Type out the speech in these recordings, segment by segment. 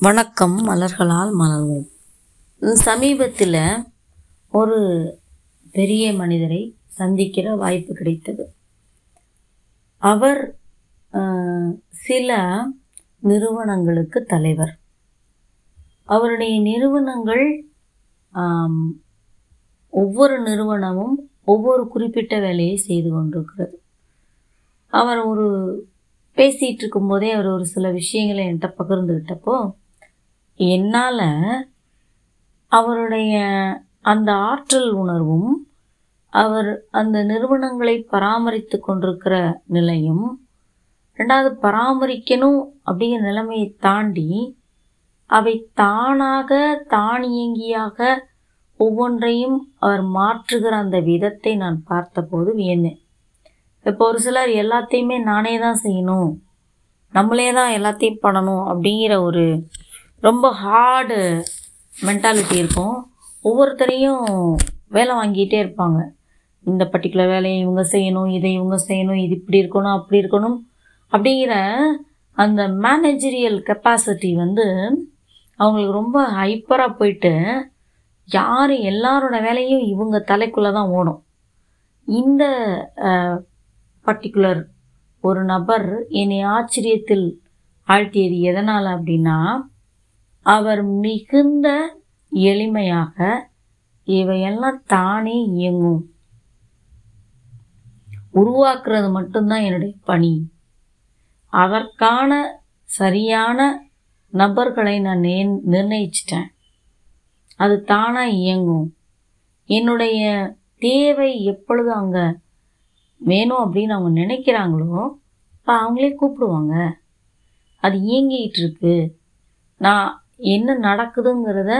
வணக்கம் மலர்களால் மலர்வோம். சமீபத்தில் ஒரு பெரிய மனிதரை சந்திக்கிற வாய்ப்பு கிடைத்தது. அவர் சில நிறுவனங்களுக்கு தலைவர். அவருடைய நிறுவனங்கள் ஒவ்வொரு நிறுவனமும் ஒவ்வொரு குறிப்பிட்ட வேலையை செய்து கொண்டிருக்கிறது. அவர் ஒரு பேசிகிட்டு இருக்கும்போதே அவர் ஒரு சில விஷயங்களை என்கிட்ட பகிர்ந்துக்கிட்டப்போ என்னால் அவருடைய அந்த ஆற்றல் உணர்வும் அவர் அந்த நிறுவனங்களை பராமரித்து கொண்டிருக்கிற நிலையும் ரெண்டாவது பராமரிக்கணும் அப்படிங்கிற நிலைமையை தாண்டி அவை தானாக தானியங்கியாக ஒவ்வொன்றையும் அவர் மாற்றுகிற அந்த விதத்தை நான் பார்த்தபோது வியந்தேன். இப்போ ஒரு சிலர் எல்லாத்தையுமே நானே தான் செய்யணும் நம்மளே தான் எல்லாத்தையும் பண்ணணும் அப்படிங்கிற ஒரு ரொம்ப ஹார்டு மென்டாலிட்டி இருக்கும். ஒவ்வொருத்தரையும் வேலை வாங்கிட்டே இருப்பாங்க. இந்த பர்டிகுலர் வேலையை இவங்க செய்யணும் இதை இவங்க செய்யணும் இது இப்படி இருக்கணும் அப்படி இருக்கணும் அப்படிங்கிற அந்த மேனேஜரியல் கெப்பாசிட்டி வந்து அவங்களுக்கு ரொம்ப ஹைப்பராக போயிட்டு யார் எல்லாரோட வேலையும் இவங்க தலைக்குள்ளே தான் ஓடும். இந்த பர்டிகுலர் ஒரு நபர் என்னை ஆச்சரியத்தில் ஆழ்த்தியது எதனால் அப்படின்னா அவர் மிகுந்த எளிமையாக இவையெல்லாம் தானே இயங்கும். உருவாக்குறது மட்டும்தான் என்னுடைய பணி. அதற்கான சரியான நபர்களை நான் நே நிர்ணயிச்சிட்டேன். அது தானாக இயங்கும். என்னுடைய தேவை எப்பொழுது அங்கே வேணும் அப்படின்னு அவங்க நினைக்கிறாங்களோ இப்போ அவங்களே கூப்பிடுவாங்க. அது இயங்கிக்கிட்டு இருக்கு. நான் என்ன நடக்குதுங்கிறத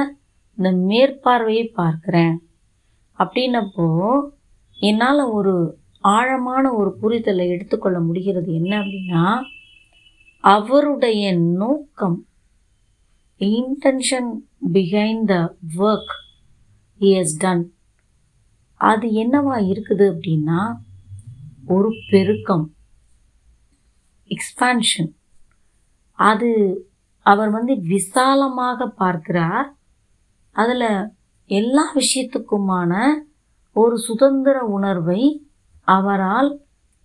இந்த மேற்பார்வையை பார்க்குறேன். அப்படின்னப்போ என்னால் ஒரு ஆழமான ஒரு புரிதலை எடுத்துக்கொள்ள முடிகிறது என்ன அப்படின்னா அவருடைய நோக்கம் intention behind the work is done அது என்னவா இருக்குது அப்படின்னா ஒரு பெருக்கம் எக்ஸ்பான்ஷன் அது அவர் வந்து விசாலமாக பார்க்கிறார். அதில் எல்லா விஷயத்துக்குமான ஒரு சுதந்திர உணர்வை அவரால்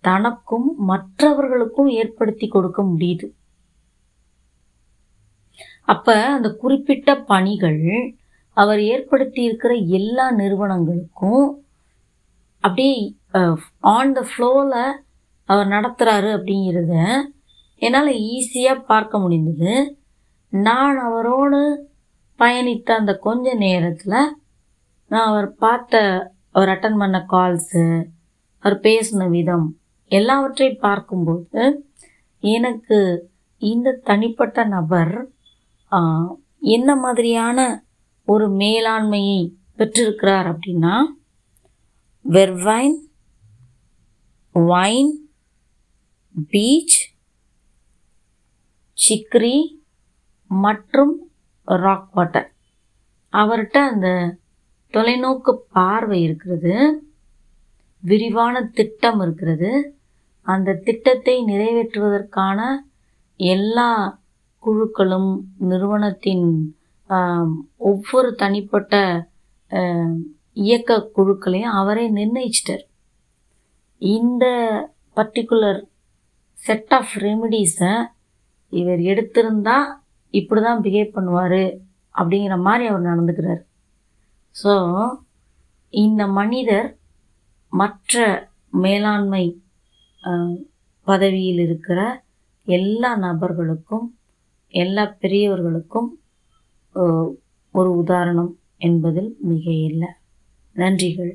தனக்கும் மற்றவர்களுக்கும் ஏற்படுத்தி கொடுக்க முடியுது. அப்போ அந்த குறிப்பிட்ட பணிகள் அவர் ஏற்படுத்தி இருக்கிற எல்லா நிறுவனங்களுக்கும் அப்படியே ஆன் த ஃப்ளோவில் அவர் நடத்துகிறாரு அப்படிங்கிறத என்னால் ஈஸியாக பார்க்க முடிந்தது. நான் அவரோடு பயணித்த அந்த கொஞ்ச நேரத்தில் நான் அவர் பார்த்த அவர் அட்டன் பண்ண கால்ஸு அவர் பேசின விதம் எல்லாவற்றையும் பார்க்கும்போது எனக்கு இந்த தனிப்பட்ட நபர் என்ன மாதிரியான ஒரு மேலாண்மையை பெற்றிருக்கிறார் அப்படின்னா வெர்வைன் வைன் பீச் சிக்ரி மற்றும் ராக் வாட்டர் அவர்கிட்ட அந்த தொலைநோக்கு பார்வை இருக்கிறது. விரிவான திட்டம் இருக்கிறது. அந்த திட்டத்தை நிறைவேற்றுவதற்கான எல்லா குழுக்களும் நிறுவனத்தின் ஒவ்வொரு தனிப்பட்ட இயக்க குழுக்களையும் அவரே நிர்ணயிச்சிட்டார். இந்த பர்டிகுலர் செட் ஆஃப் ரெமிடிஸை இவர் எடுத்திருந்தால் இப்படி தான் பிஹேவ் பண்ணுவார் அப்படிங்கிற மாதிரி அவர் நடந்துக்கிறார். ஸோ இந்த மனிதர் மற்ற மேலாண்மை பதவியில் இருக்கிற எல்லா நபர்களுக்கும் எல்லா பெரியவர்களுக்கும் ஒரு உதாரணம் என்பதில் மிக இல்லை நன்றிகள்.